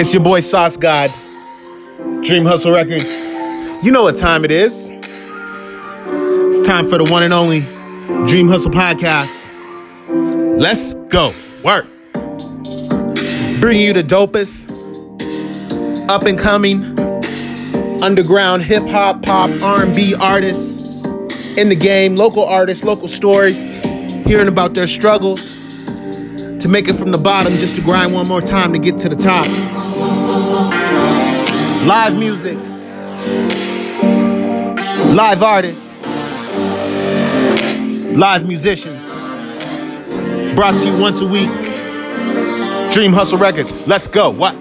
It's your boy Sauce God, Dream Hustle Records. You know what time it is. It's time for the one and only Dream Hustle Podcast. Let's go. Work. Bringing you the dopest, up and coming, underground hip hop, pop, R&B artists in the game, local artists, local stories, hearing about their struggles make it from the bottom just to grind one more time to get to the top. Live music, live artists, live musicians. Brought to you once a week. Dream Hustle Records. Let's go. What?